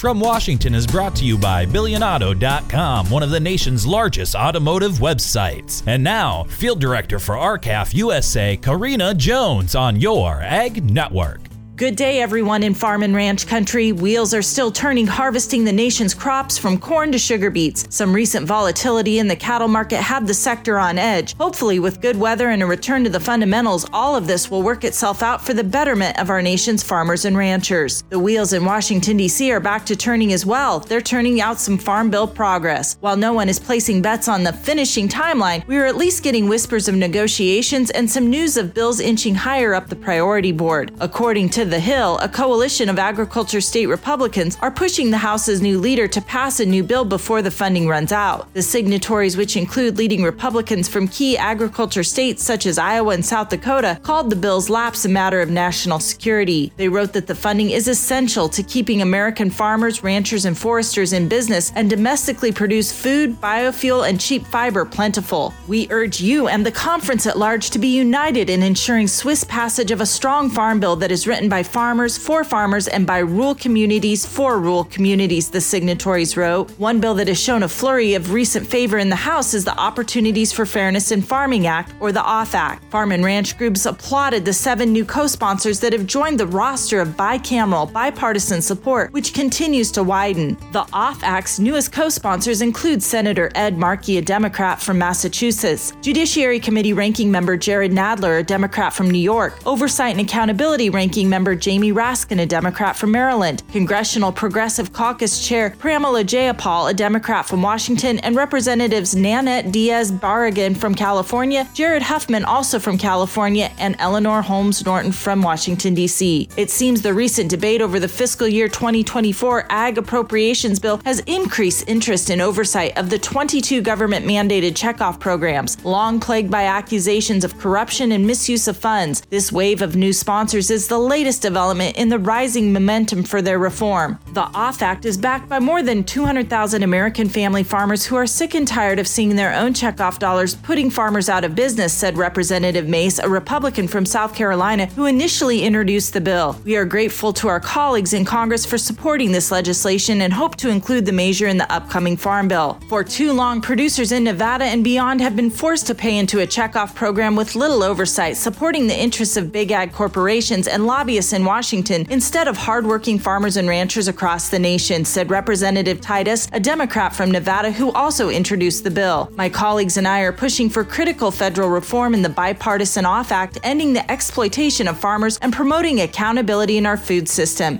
from Washington is brought to you by Billionauto.com, one of the nation's largest automotive websites. And now, Field Director for R-CALF USA, Karina Jones on your Ag Network. Good day, everyone in farm and ranch country. Wheels are still turning, harvesting the nation's crops from corn to sugar beets. Some recent volatility in the cattle market had the sector on edge. Hopefully, with good weather and a return to the fundamentals, all of this will work itself out for the betterment of our nation's farmers and ranchers. The wheels in Washington, D.C. are back to turning as well. They're turning out some farm bill progress. While no one is placing bets on the finishing timeline, we are at least getting whispers of negotiations and some news of bills inching higher up the priority board. According to the Hill, a coalition of agriculture state Republicans are pushing the House's new leader to pass a new bill before the funding runs out. The signatories, which include leading Republicans from key agriculture states such as Iowa and South Dakota, called the bill's lapse a matter of national security. They wrote that the funding is essential to keeping American farmers, ranchers, and foresters in business and domestically produce food, biofuel, and cheap fiber plentiful. We urge you and the conference at large to be united in ensuring Swiss passage of a strong farm bill that is written by by farmers for farmers and by rural communities for rural communities, the signatories wrote. One bill that has shown a flurry of recent favor in the House is the Opportunities for Fairness in Farming Act, or the OFF Act. Farm and ranch groups applauded the seven new co sponsors that have joined the roster of bicameral, bipartisan support, which continues to widen. The OFF Act's newest co sponsors include Senator Ed Markey, a Democrat from Massachusetts, Judiciary Committee ranking member Jerrold Nadler, a Democrat from New York, Oversight and Accountability ranking member Member Jamie Raskin, a Democrat from Maryland, Congressional Progressive Caucus Chair Pramila Jayapal, a Democrat from Washington, and Representatives Nanette Diaz Barragán from California, Jared Huffman, also from California, and Eleanor Holmes Norton from Washington, D.C. It seems the recent debate over the fiscal year 2024 Ag Appropriations Bill has increased interest in oversight of the 22 government mandated checkoff programs, long plagued by accusations of corruption and misuse of funds. This wave of new sponsors is the latest development in the rising momentum for their reform. The OFF Act is backed by more than 200,000 American family farmers who are sick and tired of seeing their own checkoff dollars putting farmers out of business, said Representative Mace, a Republican from South Carolina who initially introduced the bill. We are grateful to our colleagues in Congress for supporting this legislation and hope to include the measure in the upcoming Farm Bill. For too long, producers in Nevada and beyond have been forced to pay into a checkoff program with little oversight, supporting the interests of big ag corporations and lobbyists in Washington instead of hardworking farmers and ranchers across the nation, said Representative Titus, a Democrat from Nevada who also introduced the bill. My colleagues and I are pushing for critical federal reform in the Bipartisan Off Act, ending the exploitation of farmers and promoting accountability in our food system.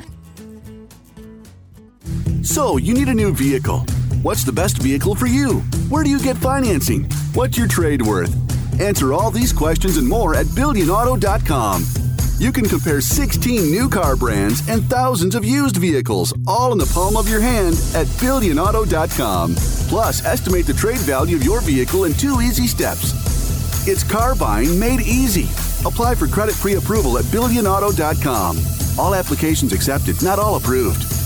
So, you need a new vehicle. What's the best vehicle for you? Where do you get financing? What's your trade worth? Answer all these questions and more at BillionAuto.com. You can compare 16 new car brands and thousands of used vehicles, all in the palm of your hand at BillionAuto.com. Plus, estimate the trade value of your vehicle in two easy steps. It's car buying made easy. Apply for credit pre approval at BillionAuto.com. All applications accepted, not all approved.